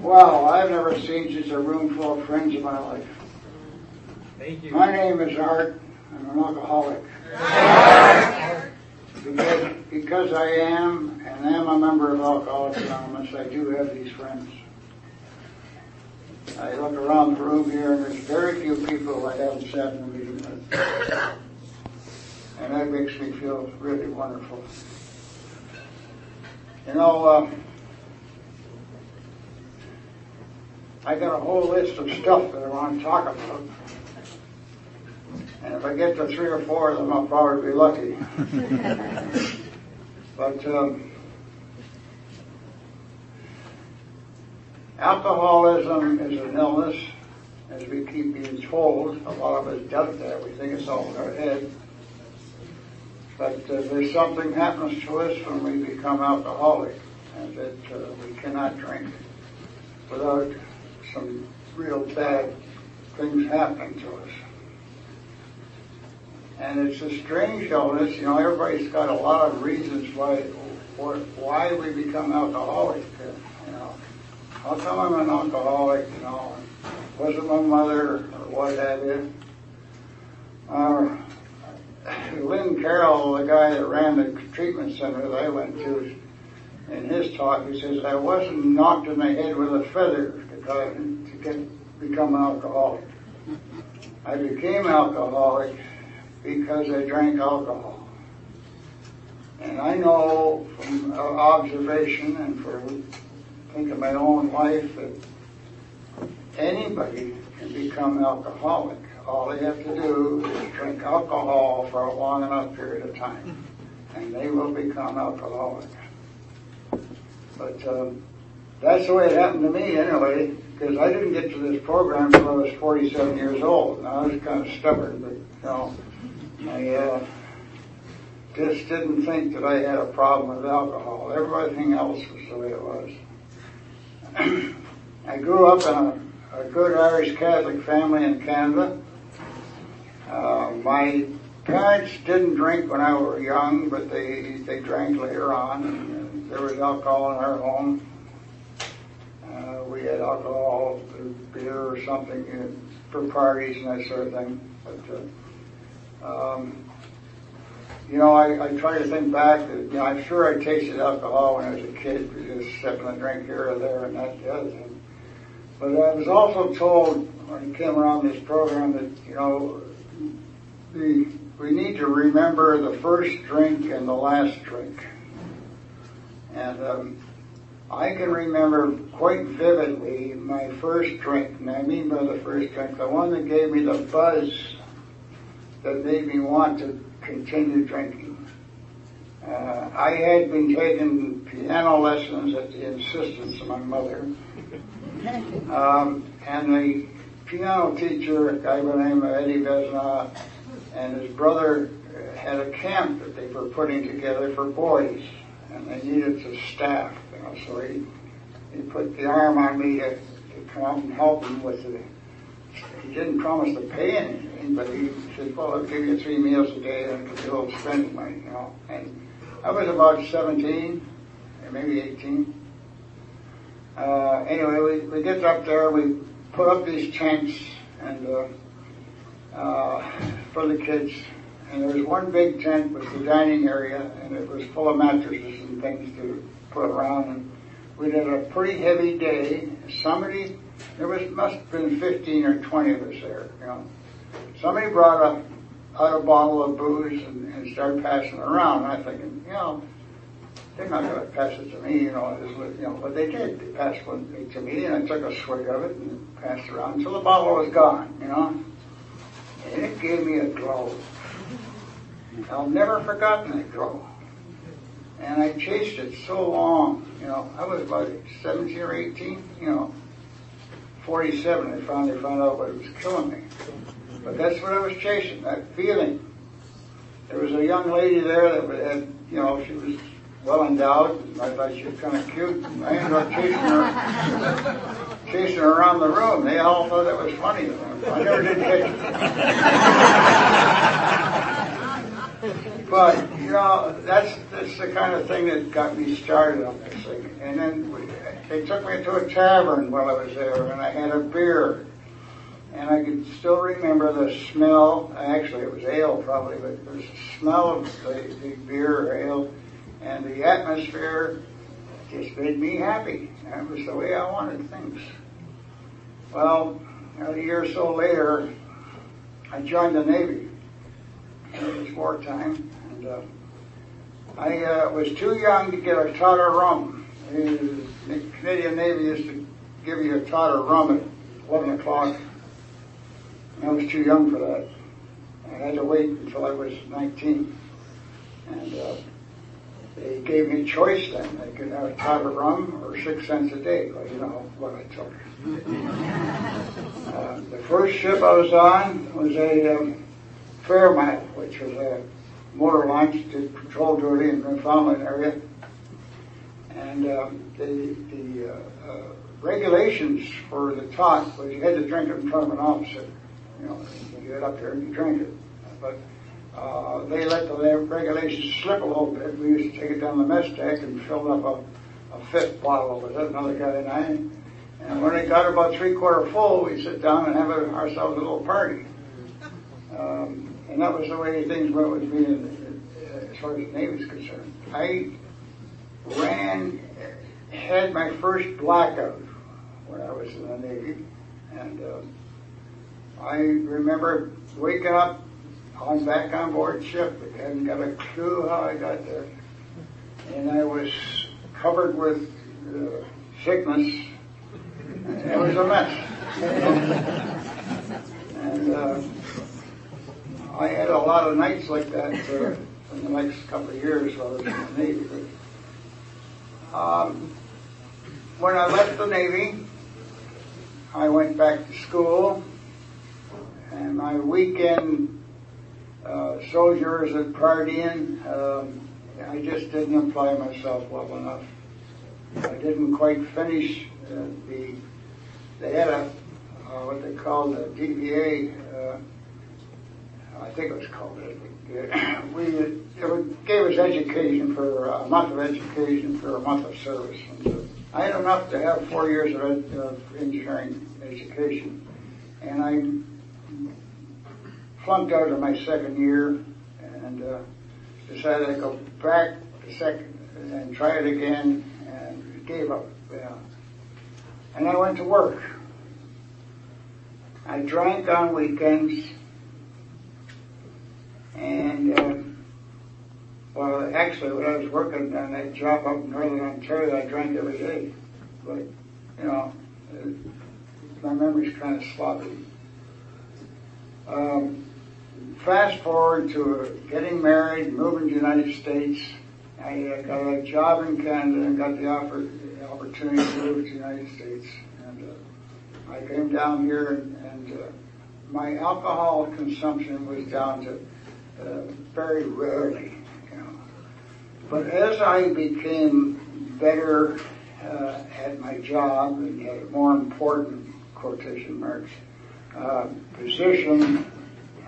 wow, I've never seen such a room full of friends in my life. Thank you. My name is Art. I'm an alcoholic. Because, because I am and am a member of Alcoholics Anonymous, I do have these friends. I look around the room here and there's very few people I haven't sat in a meeting with. And that makes me feel really wonderful. You know, uh, I got a whole list of stuff that I want to talk about. And if I get to three or four of them, I'll probably be lucky. but um, alcoholism is an illness, as we keep being told. A lot of us doubt that. We think it's all in our head. But uh, there's something happens to us when we become alcoholic, and that uh, we cannot drink without some real bad things happening to us. And it's a strange illness. You know, everybody's got a lot of reasons why why we become alcoholic. You know, how come I'm an alcoholic? You know, was it my mother or what have you? Uh, Lynn Carroll, the guy that ran the treatment center that I went to, in his talk, he says, I wasn't knocked in the head with a feather to, to get, become an alcoholic. I became alcoholic because I drank alcohol. And I know from uh, observation and from think of my own life that anybody can become alcoholic. All they have to do is drink alcohol for a long enough period of time, and they will become alcoholic. But um, that's the way it happened to me anyway, because I didn't get to this program until I was 47 years old. Now I was kind of stubborn, but you know, I uh, just didn't think that I had a problem with alcohol. Everything else was the way it was. I grew up in a, a, good Irish Catholic family in Canada. Uh, my parents didn't drink when I was young, but they, they drank later on. And there was alcohol in our home. Uh, we had alcohol, beer or something you know, for parties and that sort of thing. But uh, um, you know, I, I try to think back that, you know, I'm sure I tasted alcohol when I was a kid, just sipping a drink here or there and that the other thing. But I was also told when I came around this program that, you know, the, we need to remember the first drink and the last drink. And um, I can remember quite vividly my first drink, and I mean by the first drink, the one that gave me the buzz that made me want to continue drinking. Uh, I had been taking piano lessons at the insistence of my mother. Um, and the piano teacher, a guy by the name of Eddie Vesna, and his brother had a camp that they were putting together for boys, and they needed some staff, you know, so he, he put the arm on me to, to come out and help him with the he didn't promise to pay anything, but he said, well, I'll give you three meals a day and a little spending money, you know. And I was about 17, or maybe 18. Uh, anyway, we, we get up there, we put up these tents and uh, uh, for the kids. And there was one big tent with the dining area, and it was full of mattresses and things to put around. And we did a pretty heavy day. Somebody there was must have been 15 or 20 of us there. You know, somebody brought up out a bottle of booze and, and started passing it around. And I'm thinking, you know, they're not going to pass it to me, you know, you know, but they did. They passed one to me, and I took a swig of it and passed it around until the bottle was gone, you know. And it gave me a glow. I've never forgotten that glow. And I chased it so long, you know, I was about 17 or 18, you know, 47, I finally found out what it was killing me. But that's what I was chasing, that feeling. There was a young lady there that had, you know, she was well endowed. And I thought she was kind of cute. And I ended up chasing her, chasing around the room. They all thought that was funny. I never did catch it. But, you know, that's, that's the kind of thing that got me started on this thing. And then we, they took me to a tavern while I was there and I had a beer. And I can still remember the smell, actually it was ale probably, but it was the smell of the, the beer or ale and the atmosphere just made me happy. That was the way I wanted things. Well, a year or so later, I joined the Navy. It was wartime, and uh, I uh, was too young to get a tot of rum. The Canadian Navy used to give you a tot of rum at 11 o'clock. I was too young for that. I had to wait until I was 19. And uh, they gave me choice then. They could have a tot of rum or six cents a day. Well, you know what I took. uh, the first ship I was on was a um, Fairmile, which was a motor launch, did patrol duty in the Newfoundland area. And um, the, the uh, uh, regulations for the tot was you had to drink it in front of an officer. You know, you get up there and you drink it. But uh, they let the regulations slip a little bit. We used to take it down the mess deck and fill up a, a fifth bottle with it, another guy and I. And when it got about three quarter full, we sit down and have a, ourselves a little party. Um, and that was the way things went with me in, as far as the Navy is concerned. I ran, had my first blackout when I was in the Navy. And uh, I remember waking up on back on board ship. I hadn't got a clue how I got there. And I was covered with uh, sickness. It was a mess. and uh, I had a lot of nights like that uh, in the next couple of years while I was in the Navy. Um, when I left the Navy, I went back to school, and my weekend uh, soldiers at partying. Um, I just didn't apply myself well enough. I didn't quite finish uh, the. They had a uh, what they called a DVA. Uh, I think it was called it. We it gave us education for a month of education for a month of service. And so I had enough to have four years of, of engineering education, and I flunked out of my second year and uh, decided I'd go back second and try it again and gave up. Yeah. And I went to work. I drank on weekends and uh, well, actually, when I was working on that job up in Northern Ontario, I drank every day. But, you know, my memory's kind of sloppy. Um, fast forward to getting married, moving to the United States. I uh, got a job in Canada and got the, offer, opportunity to move to the United States. And uh, I came down here and, and uh, my alcohol consumption was down to uh, very rarely. You know. But as I became better uh, at my job and had a more important quotation marks uh, position,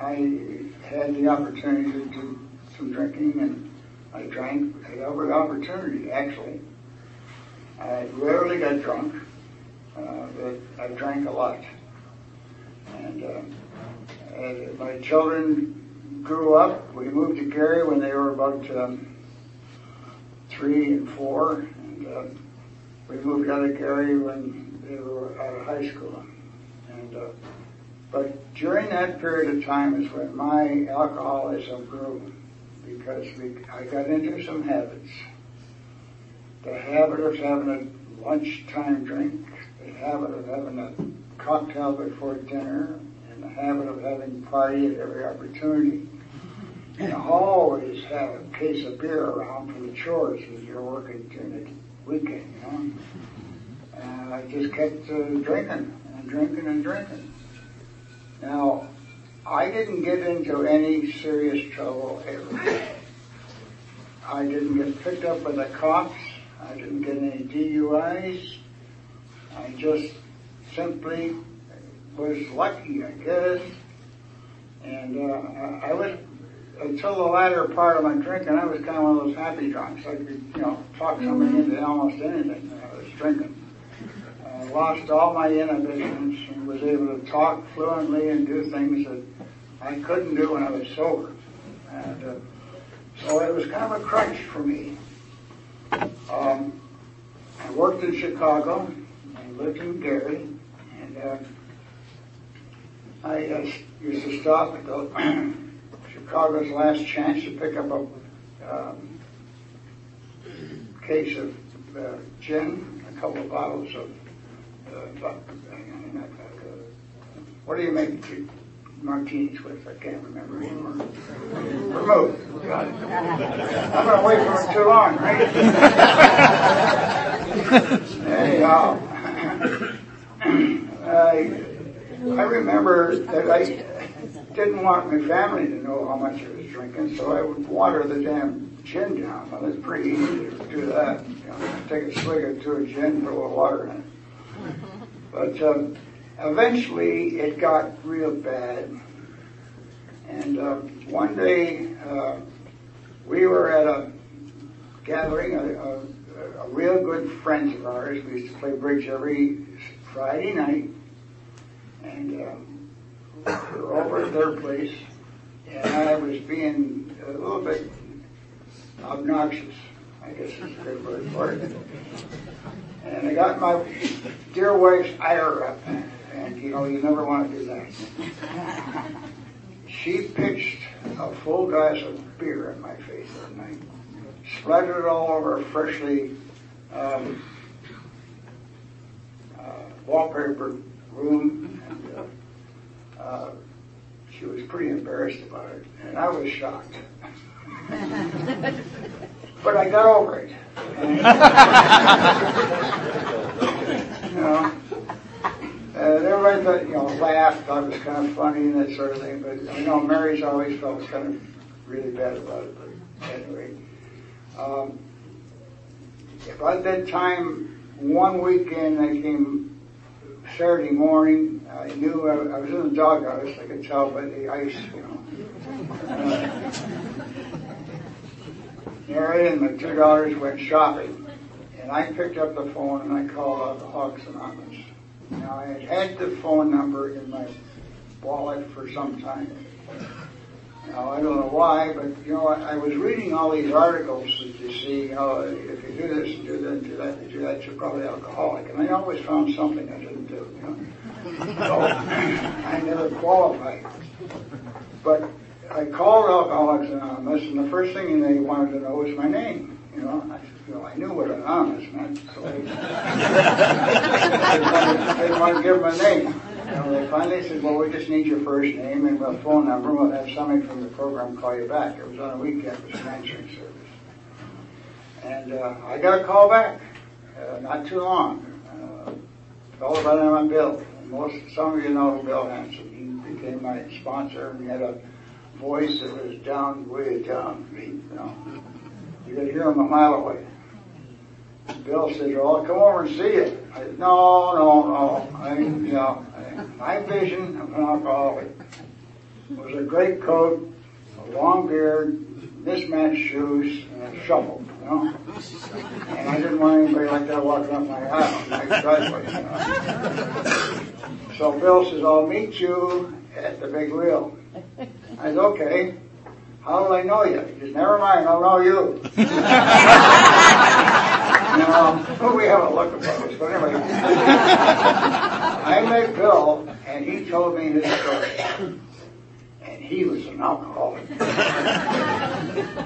I had the opportunity to do some drinking, and I drank. Had every opportunity, actually. I rarely got drunk, uh, but I drank a lot. And uh, as my children grew up, we moved to Gary when they were about um, three and four, and uh, we moved out of Gary when they were out of high school. And uh, but during that period of time is when my alcoholism grew because we, I got into some habits. The habit of having a lunchtime drink, the habit of having a cocktail before dinner, and the habit of having party at every opportunity. And always have a case of beer around for the chores when you're working during the weekend, you know. And I just kept uh, drinking and drinking and drinking. Now, I didn't get into any serious trouble ever. I didn't get picked up by the cops. I didn't get any DUIs. I just simply was lucky, I guess. And uh, I was until the latter part of my drinking, I was kind of one of those happy drunks. I could, you know, talk somebody into almost anything when I was drinking. I lost all my inhibitions and was able to talk fluently and do things that I couldn't do when I was sober. And uh, so it was kind of a crutch for me. Um, I worked in Chicago. I lived in Gary. And uh, I uh, used to stop at the Chicago's last chance to pick up a um, case of uh, gin, a couple of bottles of what do you make martinis with? I can't remember anymore. Vermouth. I'm going to wait for it too long, right? Anyhow, uh, I, I remember that I didn't want my family to know how much I was drinking, so I would water the damn gin down. Well, it's pretty easy to do that. You know, take a swig or two of gin, put a little water in it. But um, eventually it got real bad. And uh, one day uh, we were at a gathering, a, a, a, real good friends of ours. We used to play bridge every Friday night. And um, we were over at their place. And I was being a little bit obnoxious, I guess is a good word for it. And I got my dear wife's ire up. And, you know, you never want to do that. She pitched a full glass of beer in my face that night. Splattered it all over freshly um, uh, wallpapered room. And, uh, uh, she was pretty embarrassed about it. And I was shocked. but I got over it. You know, and everybody thought, you know, laughed, thought it was kind of funny and that sort of thing. But I know Mary's always felt kind of really bad about it. But anyway, um, about that time, one weekend I came Saturday morning. I knew I, I was in the doghouse. I could tell by the ice, you know. Uh, Mary and my two daughters went shopping, and I picked up the phone and I called Alcoholics Anonymous. Now I had had the phone number in my wallet for some time. Now I don't know why, but you know I, I was reading all these articles that you see. You know, if you do this and do that and do that and do that, you're probably alcoholic. And I always found something I didn't do. You know, so I never qualified. I called Alcoholics Anonymous, and the first thing they wanted to know was my name. You know, I, you know, I knew what anonymous meant, so they, they, wanted, to give a name. Know, they finally said, "Well, we just need your first name and a phone number. We'll have somebody from the program call you back." It was on a weekend, it was an answering service, and uh, I got a call back. Uh, not too long. Uh, the name of Bill. And most, some of you know Bill Hanson. He became my sponsor, and had a voice that was down, way down, you know. You could hear him a mile away. Bill says, well, come over and see it. I said, no, no, no. I, you know, I, my vision of an alcoholic was a great coat, a long beard, mismatched shoes, and a shovel, you know. And I didn't want anybody like that walking up my aisle, my driveway, you know. So Bill says, I'll meet you at the big wheel. I said, okay. How do I know you? He says, never mind, I'll know you. um, we haven't looked about this, but anyway. I met Bill, and he told me his story. And he was an alcoholic.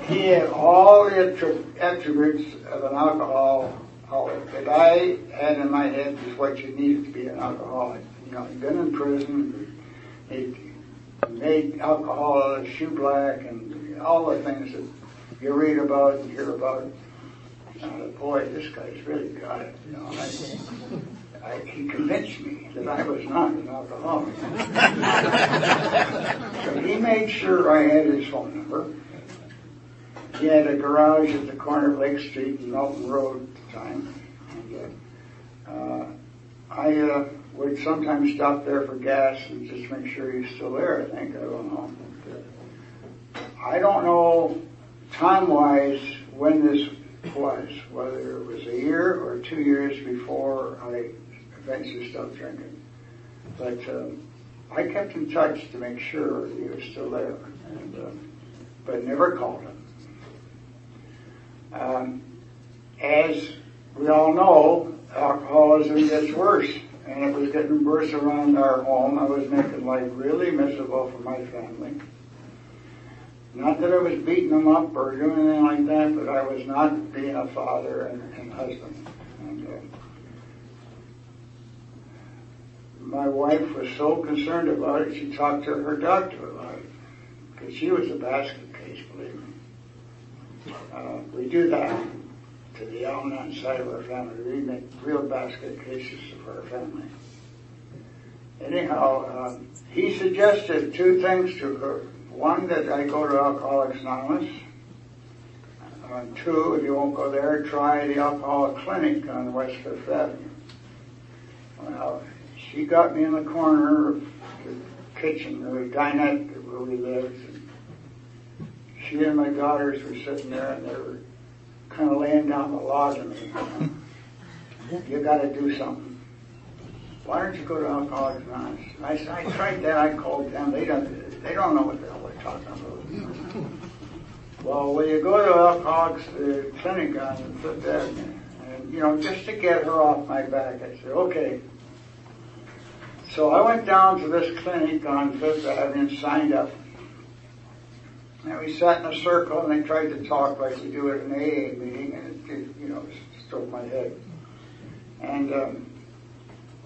he had all the attributes of an alcoholic that I had in my head is what you needed to be an alcoholic. You know, he'd been in prison. He made alcohol shoe black and all the things that you read about and hear about. Uh, boy, this guy's really got it. You know, I, I, he convinced me that I was not an alcoholic. so he made sure I had his phone number. He had a garage at the corner of Lake Street and Melton Road at the time. And, uh, uh, I uh, would sometimes stop there for gas and just make sure he's still there, I think. I don't know. I don't know time-wise when this was, whether it was a year or two years before I eventually stopped drinking. But um, I kept in touch to make sure he was still there, and, um, but never called him. Um, as we all know, alcoholism gets worse, and it was getting worse around our home. I was making life really miserable for my family. Not that I was beating them up or doing anything like that, but I was not being a father and, and husband. And, uh, my wife was so concerned about it, she talked to her doctor about it. Because she was a basket case, believe me. Uh, we do that to the Al-Anon side of our family. We make real basket cases of our family. Anyhow, um, he suggested two things to her. One, that I go to Alcoholics Anonymous. Uh, two, if you won't go there, try the Alcoholic Clinic on West Fifth Avenue. Well, she got me in the corner of the kitchen, the dinette where we lived. And she and my daughters were sitting there, and they were kind of laying down the law to me. You got to do something. Why don't you go to Alcoholics Anonymous? I I tried that. I called them. They don't. They don't know what the hell they're talking about. Well, will you go to Alcoholics uh, Clinic on Fifth Avenue? And you know, just to get her off my back, I said, okay. So I went down to this clinic on Fifth Avenue and signed up. And we sat in a circle and they tried to talk like we do at an AA meeting and it, you know, stroked my head. And um,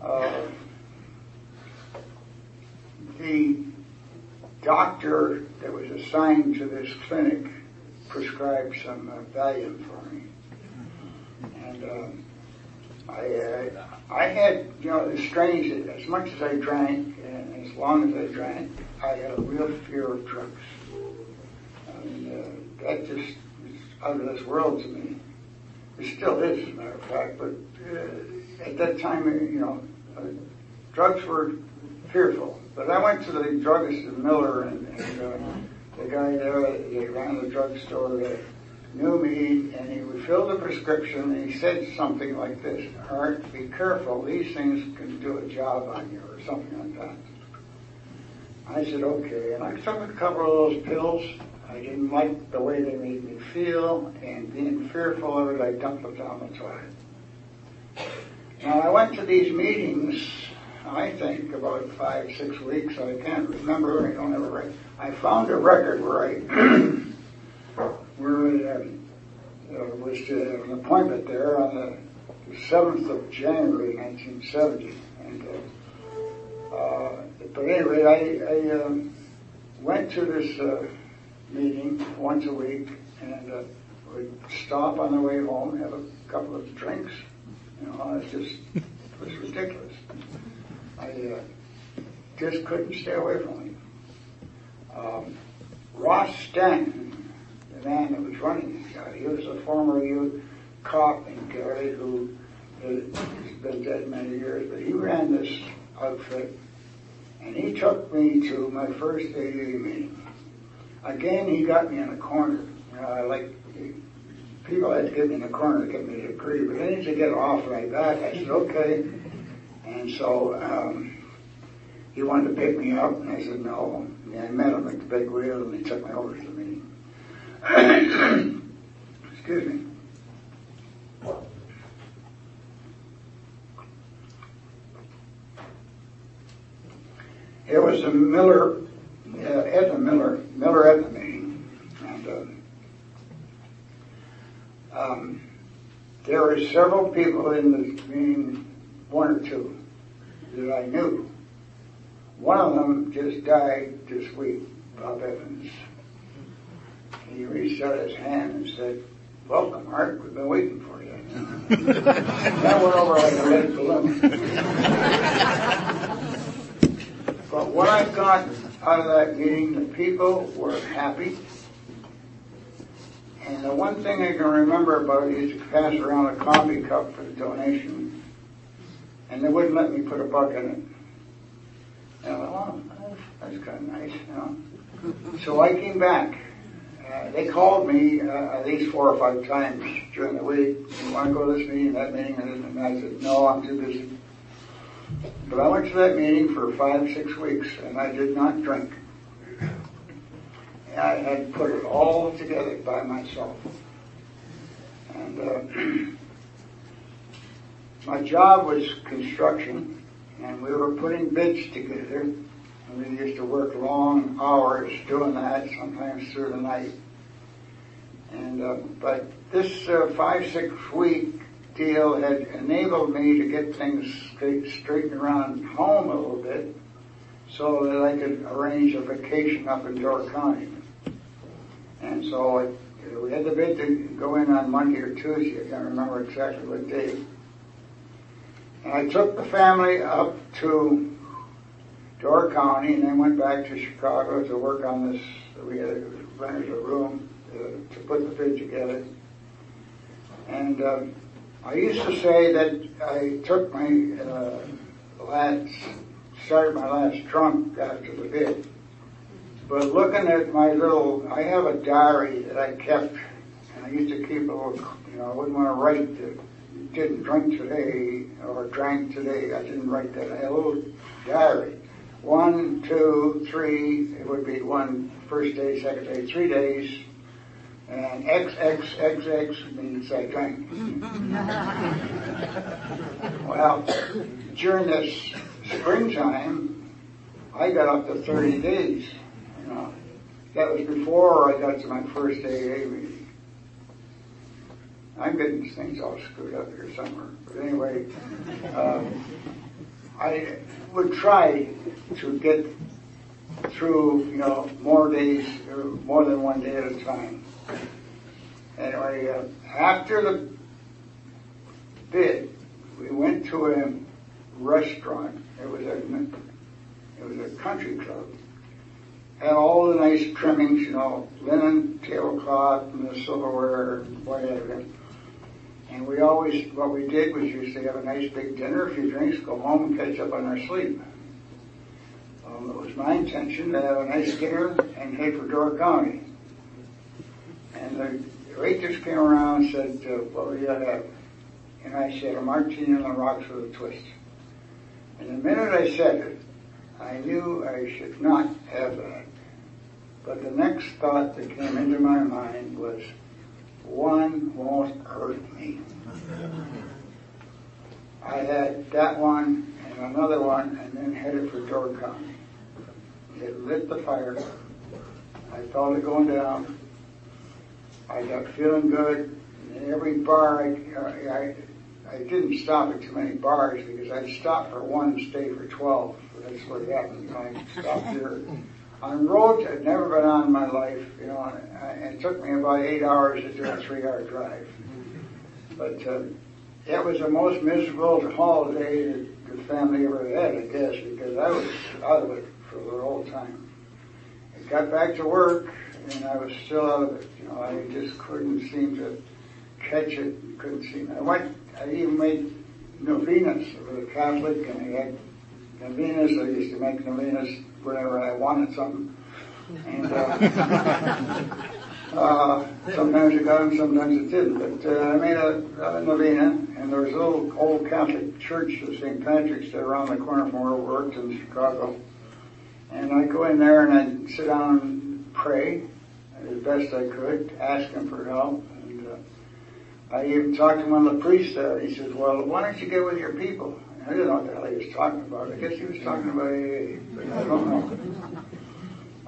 uh, the doctor that was assigned to this clinic prescribed some uh, Valium for me. And um, I, uh, I had, you know, it's strange, as much as I drank and as long as I drank, I had a real fear of drugs. Uh, that just is out of this world to me. It still is, as a matter of fact, but uh, at that time, you know, uh, drugs were fearful. But I went to the druggist in Miller, and, and uh, the guy there that ran the drugstore that knew me, and he refilled the prescription, and he said something like this, Art, be careful, these things can do a job on you, or something like that. I said, okay, and I took a couple of those pills. I didn't like the way they made me feel, and being fearful of it, I dumped it down the toilet. Now, I went to these meetings I think, about five, six weeks. I can't remember. I don't have a. I found a record where I where um, uh, was uh, an appointment there on the, 7th of January, 1970. And uh, uh, but anyway, I, I um, went to this uh, meeting once a week, and uh, would stop on the way home, have a couple of drinks. You know, it's just it was ridiculous. I uh, just couldn't stay away from him. Um, Ross Stanton, the man that was running this guy, he was a former youth cop in Gary who has been dead many years, but he ran this outfit, and he took me to my first AA meeting. Again, he got me in a corner. You know, I like people had to get me in a corner to get me to agree, but I need to get off right back. I said, okay. And so um, he wanted to pick me up, and I said no. And I met him at the big wheel, and he took me over to the meeting. Excuse me. It was a Miller, uh, Edna Miller, Miller meeting, and uh, um, there were several people in the meeting, one or two, that I knew. One of them just died this week, Bob Evans. He reached out his hand and said, Welcome, Art. We've been waiting for you. that went over like a lead balloon. but what I've got out of that meeting, the people were happy. And the one thing I can remember about it is to pass around a coffee cup for the donation. And they wouldn't let me put a buck in it. And I thought, oh, that's kind of nice, you know. So I came back uh, they called me uh, at least four or five times during the week. You want to go to this meeting, that meeting? And I said, no, I'm too busy. But I went to that meeting for five, six weeks, and I did not drink. I had put it all together by myself. And uh, my job was construction, and we were putting bids together. And we used to work long hours doing that, sometimes through the night. And uh, but this uh, five six week deal had enabled me to get things straightened around home a little bit, so that I could arrange a vacation up in Door County. And so it, we had the bid to go in on Monday or Tuesday. I can't remember exactly what day. And I took the family up to Door County and then went back to Chicago to work on this. We had rented a room to, to put the bid together. And uh, I used to say that I took my uh, last, started my last trunk after the bid. But looking at my little, I have a diary that I kept, and I used to keep a little, you know, I wouldn't want to write that didn't drink today or drank today. I didn't write that. I had a little diary one, two, three, it would be one first day, second day, three days, and X, X, X, X means I drank. well, during this springtime, I got up to 30 days. You know, that was before I got to my first AA meeting. I'm getting these things all screwed up here somewhere. But anyway, um, I would try to get through, you know, more days, or more than one day at a time. Anyway, uh, after the bid, we went to a restaurant. It was a, it was a country club. Had all the nice trimmings, you know, linen tablecloth and the silverware and whatever. And we always, what we did was usually have a nice big dinner, a few drinks, go home and catch up on our sleep. Um, it was my intention to have a nice dinner and head for Door County. And the waitress came around and said, uh, what will you have? And I said, a martini on the rocks with a twist. And the minute I said it, I knew I should not have that. But the next thought that came into my mind was, one won't hurt me. I had that one and another one and then headed for Door. It lit the fire. I felt it going down. I got feeling good. In every bar, I, I, I didn't stop at too many bars because I'd stop for one and stay for 12. That's what happened. I stopped here on roads I'd never been on in my life, you know, and it took me about eight hours to do a three-hour drive. But uh, it was the most miserable holiday that the family ever had, I guess, because I was out of it for the whole time. I got back to work, and I was still out of it. You know, I just couldn't seem to catch it. Couldn't seem. I went. I even made novenas. Was a Catholic, and I had novenas. I used to make novenas whenever I wanted something. And uh, uh, sometimes it got them, sometimes it didn't. But uh, I made a, a novena, and there was a little old Catholic church of St. Patrick's there around the corner from where I worked in Chicago. And I go in there and I sit down and pray as best I could, ask him for help. And uh, I even talked to one of the priests there. He says, "Well, why don't you get with your people?" I didn't know what the hell he was talking about. I guess he was talking about AA, but I don't know.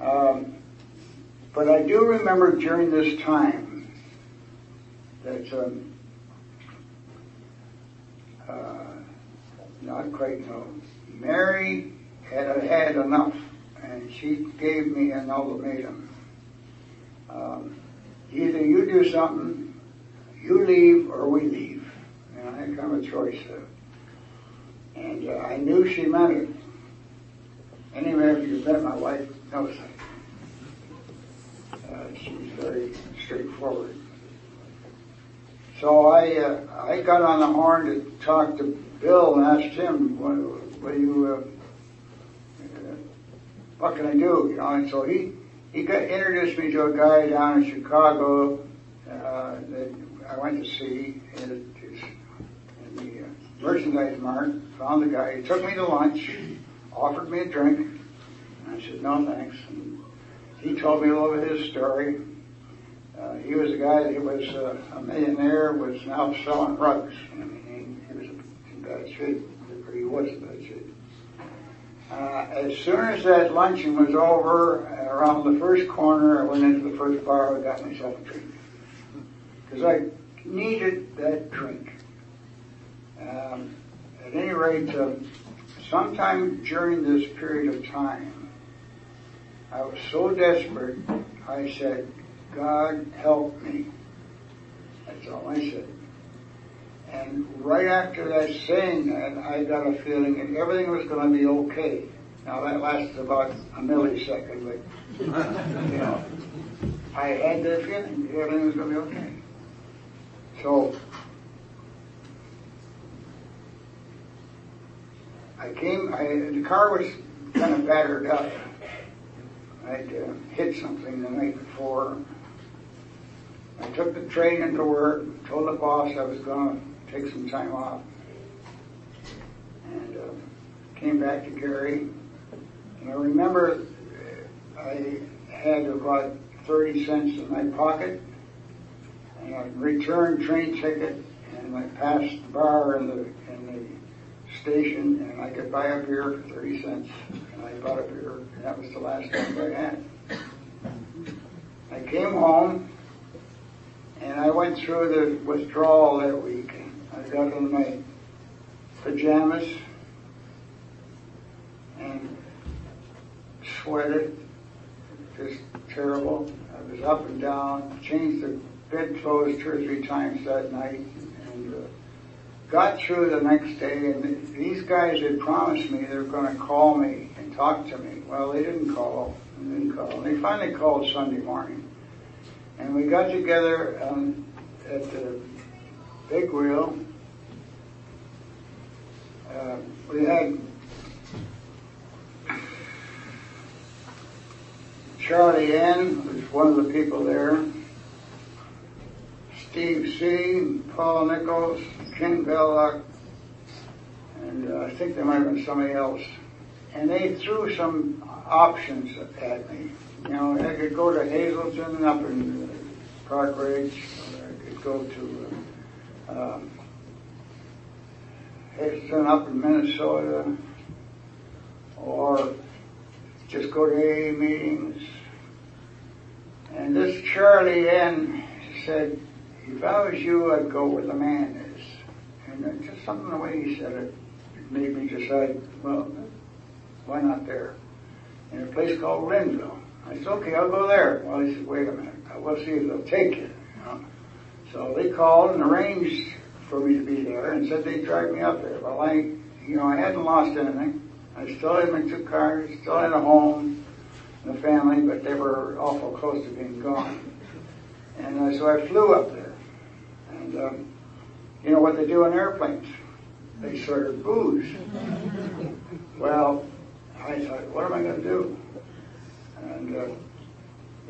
Um, but I do remember during this time that um, uh, not quite no. Mary had had enough, and she gave me an ultimatum. Um, either you do something, you leave, or we leave. And I had kind of a choice there. And uh, I knew she meant it. Anyway, if you met my wife, knows that. Uh, she's very straightforward. So I uh, I got on the horn to talk to Bill and asked him, what, what do you, uh, uh, what can I do? You know, and so he he got, introduced me to a guy down in Chicago uh, that I went to see in, in the uh, merchandise mart. Found the guy. He took me to lunch, offered me a drink. I said, no thanks. And he told me a little bit of his story. Uh, he was a guy that was uh, a millionaire, was now selling rugs. I mean, he, he was in bad shape, or he was in. Uh, as soon as that luncheon was over, around the first corner, I went into the first bar and got myself a drink. Because I needed that drink. Um, at any rate, uh, sometime during this period of time, I was so desperate, I said, God help me. That's all I said. And right after that saying that, I got a feeling that everything was going to be okay. Now that lasted about a millisecond, but you know, I had that feeling everything was going to be okay. So I came. I, the car was kind of battered up. I'd uh, hit something the night before. I took the train into work. Told the boss I was going to take some time off. And uh, came back to Gary. And I remember I had about 30 cents in my pocket. And I returned train ticket and I passed the bar in the, in the station and I could buy a beer for 30 cents. And I bought a beer and that was the last time I had. I came home and I went through the withdrawal that week. I got in my pajamas and sweated, just terrible. I was up and down, changed the bedclothes two or three times that night, and uh, got through the next day. And these guys had promised me they were going to call me and talk to me. Well, they didn't call. They didn't call. And they finally called Sunday morning, and we got together um, at the big wheel uh, we had Charlie N. was one of the people there. Steve C., Paul Nichols, Ken Belloc, and uh, I think there might have been somebody else. And they threw some options at me. You know, I could go to Hazelden up in Park Ridge, or I could go to uh, um, Hazelden up in Minnesota, or just go to AA meetings. And this Charlie N said, if I was you, I'd go where the man is. And just something the way he said it, made me decide, well, why not there? In a place called Lynnville. I said, okay, I'll go there. Well, he said, wait a minute, we'll see if they'll take you. you know? So they called and arranged for me to be there and said they'd drive me up there. Well, I, you know, I hadn't lost anything. I still had my two cars, still had a home and a family, but they were awful close to being gone. And uh, so I flew up there. And um, you know what they do in airplanes? They serve booze. well, I thought, what am I going to do? And uh,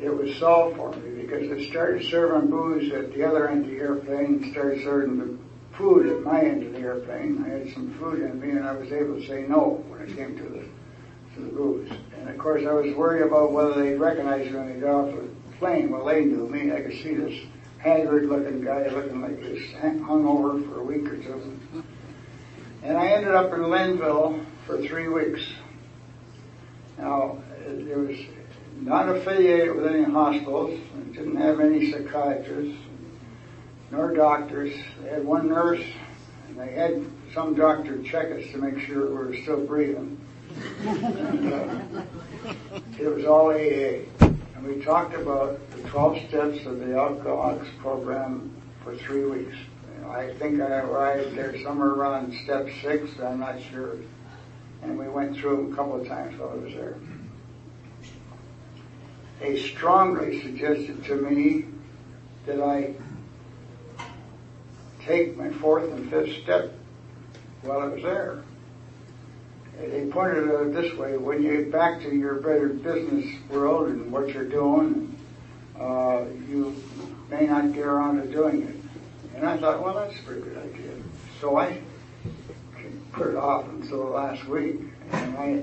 it was solved for me because they started serving booze at the other end of the airplane, started serving the food at my end of the airplane. I had some food in me, and I was able to say no when it came to the to the booze. And of course, I was worried about whether they'd recognize me when they got off the plane. Well, they knew me. I could see this haggard-looking guy looking like this, hung over for a week or two. And I ended up in Lynnville for three weeks. Now, it, was not affiliated with any hospitals. It didn't have any psychiatrists nor doctors. They had one nurse, and they had some doctor check us to make sure we were still breathing. And, uh, it was all AA. And we talked about the 12 steps of the Alcoholics program for three weeks. I think I arrived there somewhere around step six, I'm not sure. And we went through them a couple of times while I was there. They strongly suggested to me that I take my fourth and fifth step while I was there. they pointed it out this way: when you get back to your better business world and what you're doing, uh, you may not get around to doing it. And I thought, well, that's a pretty good idea. So I put it off until last week, and I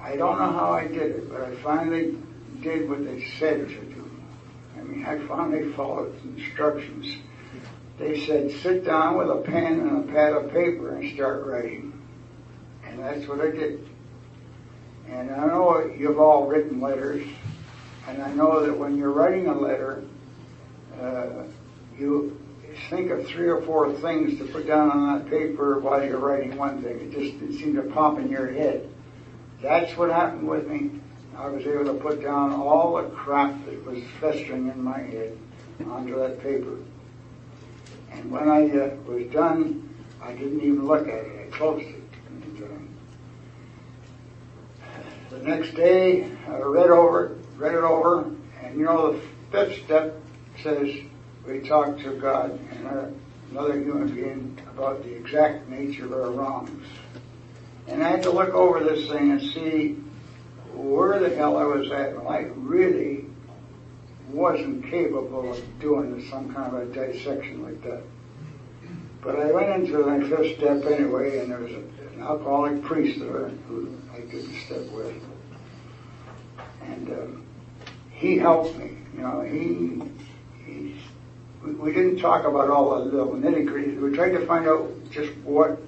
I don't know how I did it, but I finally did what they said to I finally followed the instructions. They said, sit down with a pen and a pad of paper and start writing. And that's what I did. And I know you've all written letters, and I know that when you're writing a letter, uh, you think of three or four things to put down on that paper while you're writing one thing. It just it seemed to pop in your head. That's what happened with me. I was able to put down all the crap that was festering in my head onto that paper. And when I uh, was done, I didn't even look at it. I closed it. And, uh, the next day, I read over it, read it over, and you know, the fifth step says we talk to God and another human being about the exact nature of our wrongs. And I had to look over this thing and see where the hell I was at. I really wasn't capable of doing some kind of a dissection like that. But I went into my fifth step anyway, and there was an alcoholic priest there who I did the step with. And um, he helped me. You know, he, he we, we didn't talk about all the little nitty gritty. We tried to find out just what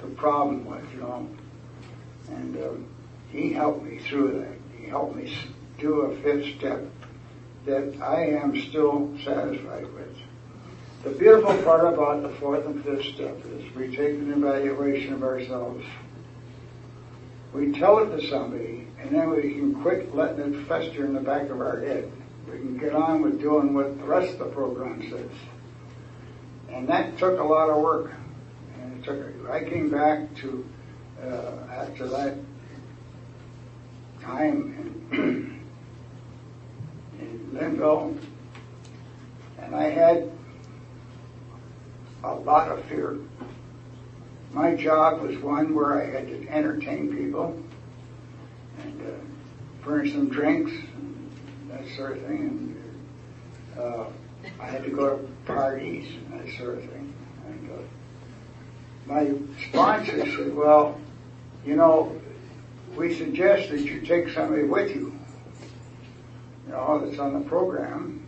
the problem was, you know. And um, he helped me through that. He helped me do a fifth step that I am still satisfied with. The beautiful part about the fourth and fifth step is we take an evaluation of ourselves. We tell it to somebody, and then we can quit letting it fester in the back of our head. We can get on with doing what the rest of the program says. And that took a lot of work. And it took, I came back to, uh, after that time in, in Lynnville, and I had a lot of fear. My job was one where I had to entertain people and uh, furnish them drinks and that sort of thing. And uh, I had to go to parties and that sort of thing. And uh, my sponsor said, well, you know, we suggest that you take somebody with you, you know, that's on the program,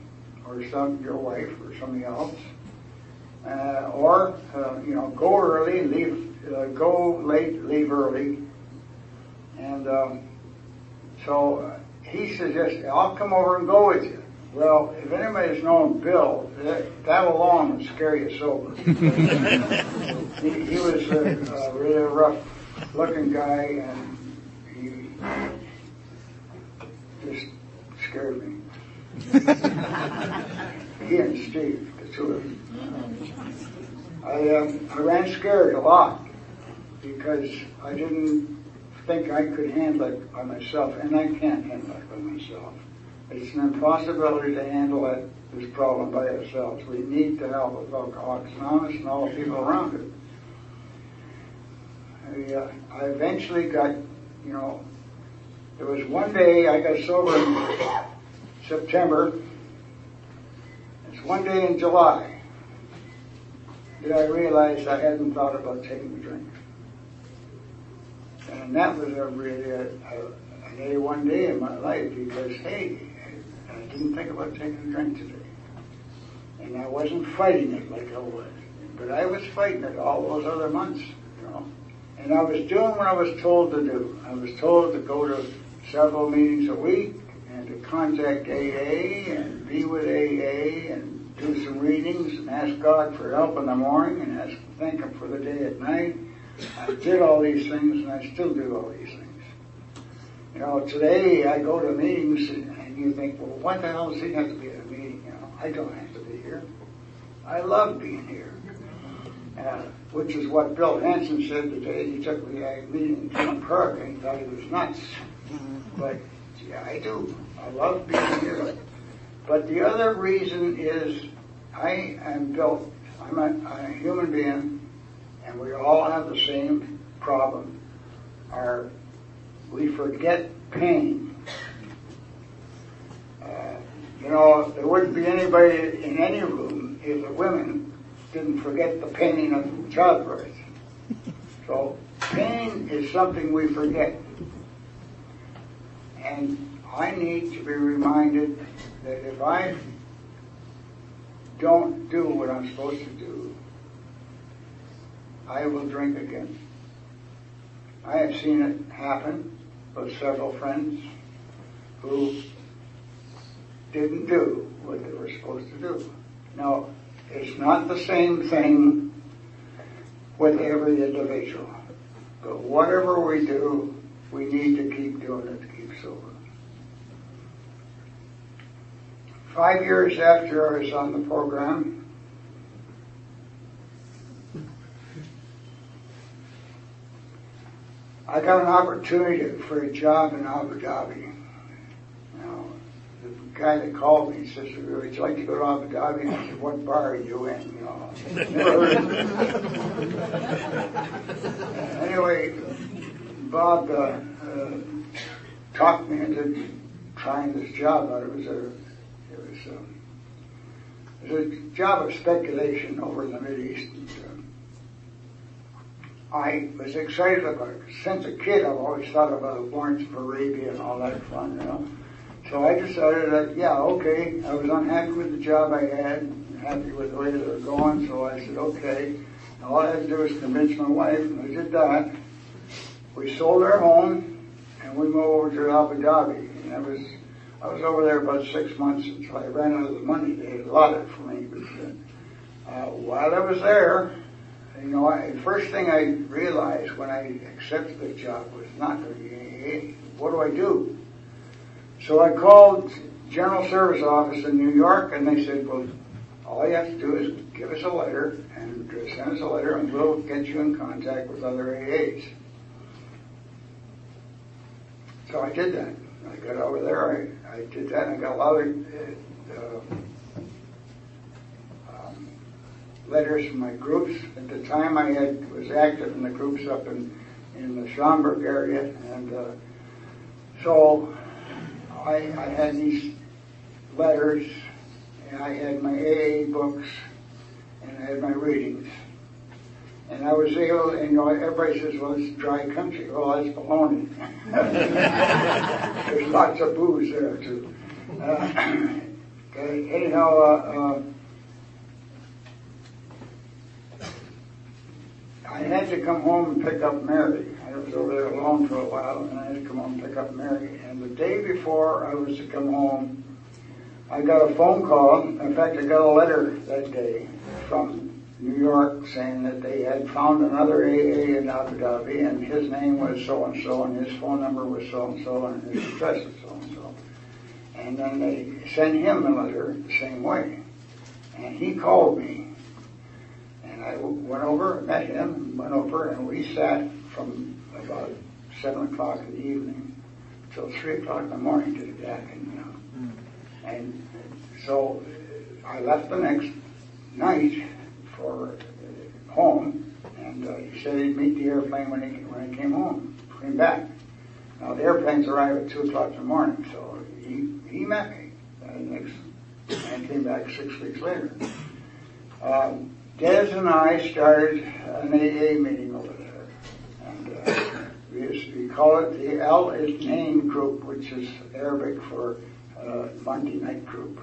or some your wife or somebody else, uh, or uh, you know, go early, leave, uh, go late, leave early, and um, so uh, he suggested, "I'll come over and go with you." Well, if anybody's known Bill, that, that alone would scare you sober. he, he was a, a really rough-looking guy, and just scared me. he and Steve, the two of them. I, um, I ran scared a lot because I didn't think I could handle it by myself, and I can't handle it by myself. It's an impossibility to handle it, this problem by ourselves. We need the help of Alcoholics Anonymous and all the people around it. I, uh, I eventually got, you know, there was one day I got sober in September. It's one day in July that I realized I hadn't thought about taking a drink. And that was a really a, a, an A1 day in my life because, hey, I didn't think about taking a drink today. And I wasn't fighting it like I was. But I was fighting it all those other months, you know. And I was doing what I was told to do. I was told to go to several meetings a week and to contact AA and be with AA and do some readings and ask God for help in the morning and ask, thank Him for the day at night. I did all these things and I still do all these things. You know, today I go to meetings and you think, well, what the hell does he have to be at a meeting? You know, I don't have to be here. I love being here. Uh, which is what Bill Hanson said the day he took me a meeting in Plum Park and he thought he was nuts. But yeah, I do. I love being here. But the other reason is I am built, I'm a, a human being, and we all have the same problem. Our, we forget pain. Uh, you know, there wouldn't be anybody in any room if the women didn't forget the pain of childbirth. So pain is something we forget. And I need to be reminded that if I don't do what I'm supposed to do, I will drink again. I have seen it happen with several friends who didn't do what they were supposed to do. Now, it's not the same thing with every individual. But whatever we do, we need to keep doing it to keep sober. Five years after I was on the program, I got an opportunity for a job in Abu Dhabi. The guy that called me says, would you like to go to Abu Dhabi? And I said, what bar are you in? You know, anyway, Bob uh, uh, talked me into trying this job out. It was a, it was, um, it was a job of speculation over in the Middle East. And, uh, I was excited about it. Since a kid, I've always thought about Lawrence of Arabia and all that fun, you know. So I decided that, yeah, okay. I was unhappy with the job I had, happy with the way they were going, so I said, okay. All I had to do was convince my wife, and I did that. We sold our home, and we moved over to Abu Dhabi. And I was, I was over there about six months until I ran out of the money they allotted for me. But uh, while I was there, you know, I, the first thing I realized when I accepted the job was not, hey, what do I do? So I called General Service Office in New York, and they said, well, all you have to do is give us a letter and send us a letter, and we'll get you in contact with other AAs. So I did that. I got over there. I, I did that. I got a lot of uh, um, letters from my groups. At the time, I had was active in the groups up in in the Schaumburg area, and uh, so I, I had these letters, and I had my AA books, and I had my readings. And I was able, and you know, everybody says, well, it's dry country. Well, that's baloney. There's lots of booze there, too. Uh, okay, anyhow, uh, uh, I had to come home and pick up Mary. I was over there alone for a while, and I had to come home and pick up Mary. And the day before I was to come home, I got a phone call. In fact, I got a letter that day from New York saying that they had found another AA in Abu Dhabi, and his name was so and so, and his phone number was so and so, and his address was so and so. And then they sent him a letter the same way. And he called me, I went over, met him, went over, and we sat from about seven o'clock in the evening till three o'clock in the morning to the back, and you know. And so I left the next night for uh, home, and uh, he said he'd meet the airplane when he when he came home, came back. Now the airplanes arrive at two o'clock in the morning, so he he met me uh, next and came back six weeks later. Um, Des and I started an AA meeting over there, and uh, we, we call it the Al Ithnain Group, which is Arabic for uh, Monday night group.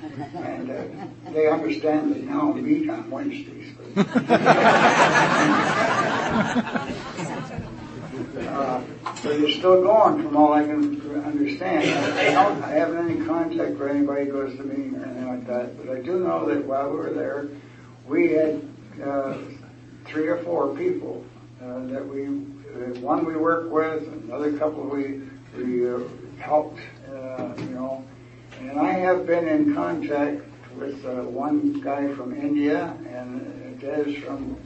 And uh, they understand they now meet on Wednesdays. uh, so you're still going from all I can understand. I, don't, I haven't any contact with anybody goes to meeting or anything like that, but I do know that while we were there, we had uh, three or four people uh, that we, uh, one we worked with, another couple we, we uh, helped, uh, you know, and I have been in contact with uh, one guy from India and Des from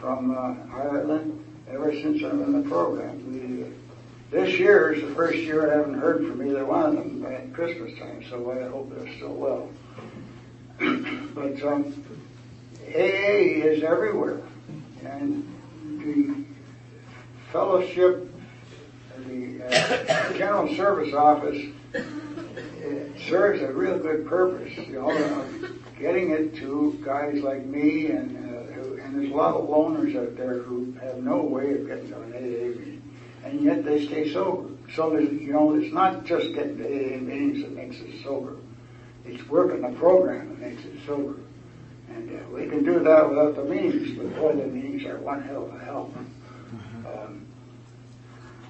from Ireland ever since I'm in the program. This year is the first year I haven't heard from either one of them at Christmas time, so I hope they're still well. but um, AA is everywhere. And the fellowship, the uh, general service office serves a real good purpose, you know, uh, getting it to guys like me and uh, and there's a lot of loners out there who have no way of getting to an AA meeting, and yet they stay sober. So you know, it's not just getting to AA meetings that makes us sober. It's working the program that makes it sober. And uh, we can do that without the meetings, but boy, the meetings are one hell of a help. Um,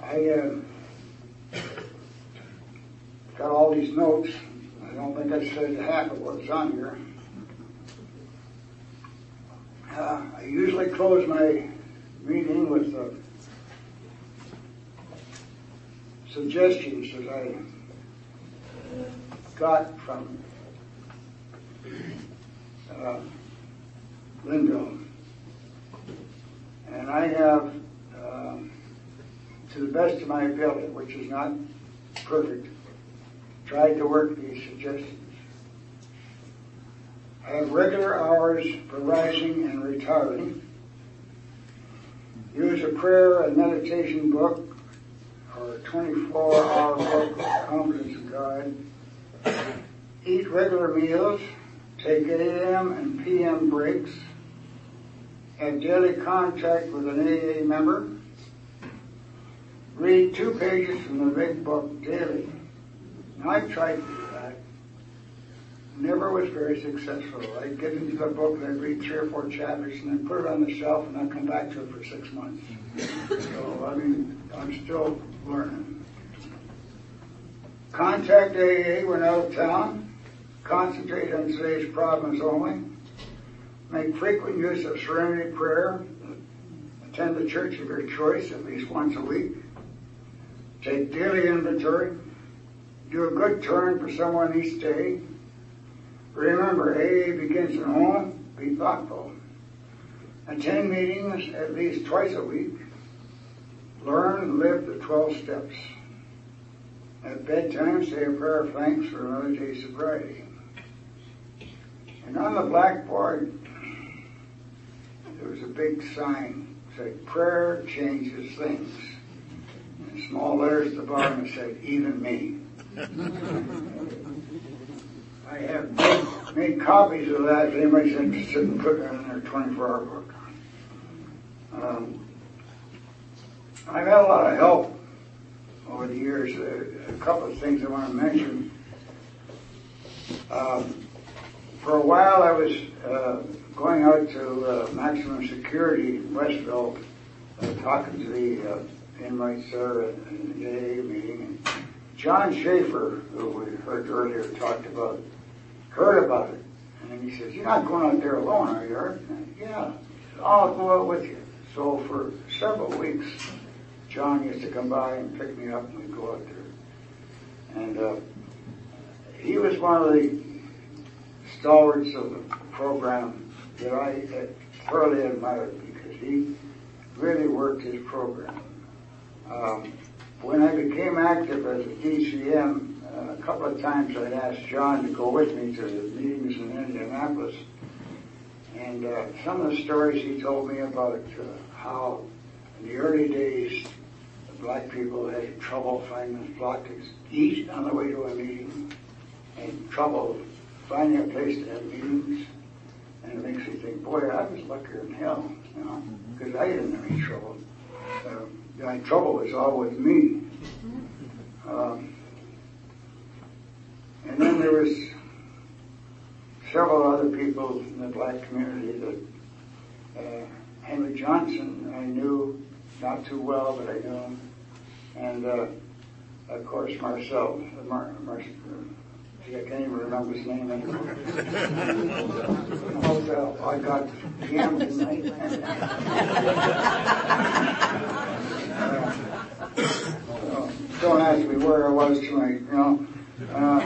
I uh, got all these notes. I don't think I said half of what's on here. Uh, I usually close my meeting with uh, suggestions that I got from uh. And I have, um, to the best of my ability, which is not perfect, tried to work these suggestions. I have regular hours for rising and retiring. Use a prayer and meditation book or a 24 hour book, of Confidence in God. Eat regular meals. Take AM and PM breaks. Have daily contact with an AA member. Read two pages from the big book daily. Now, I tried to do that. Never was very successful. I'd get into the book and I'd read three or four chapters and then put it on the shelf and I'd come back to it for six months. So, I mean, I'm still learning. Contact AA when out of town. Concentrate on today's problems only. Make frequent use of serenity prayer. Attend the church of your choice at least once a week. Take daily inventory. Do a good turn for someone each day. Remember, AA begins at home. Be thoughtful. Attend meetings at least twice a week. Learn and live the 12 steps. At bedtime, say a prayer of thanks for another day's sobriety. And on the blackboard, there was a big sign said, prayer changes things. In small letters at the bottom said, even me. I have made, made copies of that if anybody's interested in putting it in their 24 hour book. Um, I've had a lot of help over the years. Uh, a couple of things I want to mention. Um, for a while, I was uh, going out to uh, maximum security in Westville, uh, talking to the uh, inmates there at the AA meeting. And John Schaefer, who we heard earlier, talked about, heard about it. And he says, You're not going out there alone, are you? And I, yeah, I'll go out with you. So for several weeks, John used to come by and pick me up, and we'd go out there. And uh, he was one of the stalwarts of the program that I thoroughly admired because he really worked his program. Um, when I became active as a DCM, uh, a couple of times I'd asked John to go with me to the meetings in Indianapolis. And uh, some of the stories he told me about uh, how in the early days the black people had trouble finding spot to eat on the way to a meeting and trouble finding a place to have meetings. And it makes you think, boy, I was luckier than hell, you know, because I didn't have any trouble. Uh, the trouble was all with me. Um, and then there was several other people in the black community that uh, Henry Johnson I knew not too well, but I knew him, and uh, of course Marcel. Mar- Mar- I can't even remember his name anymore. Marcel, I got jammed tonight. uh, don't ask me where I was tonight, you know. Uh,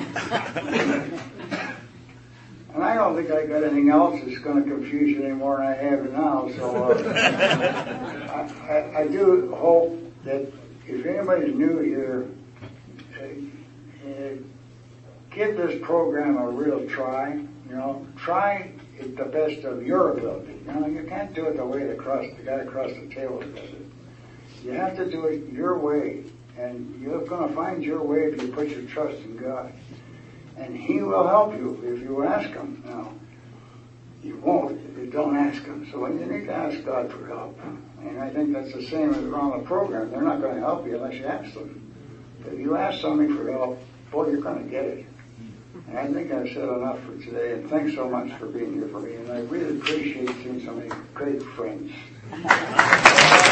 and I don't think I got anything else that's going to confuse you any more than I have now. So uh, I, I, I do hope that if anybody's new here, uh, uh, give this program a real try. You know, try it the best of your ability. You know, you can't do it the way the cross the guy across the table does it. You have to do it your way, and you're going to find your way if you put your trust in God, and He will help you if you ask Him. Now, you won't if you don't ask Him. So you need to ask God for help, and I think that's the same as around the program. They're not going to help you unless you ask them. If you ask somebody for help, boy, you're going to get it. I think I've said enough for today, and thanks so much for being here for me. And I really appreciate seeing so many great friends.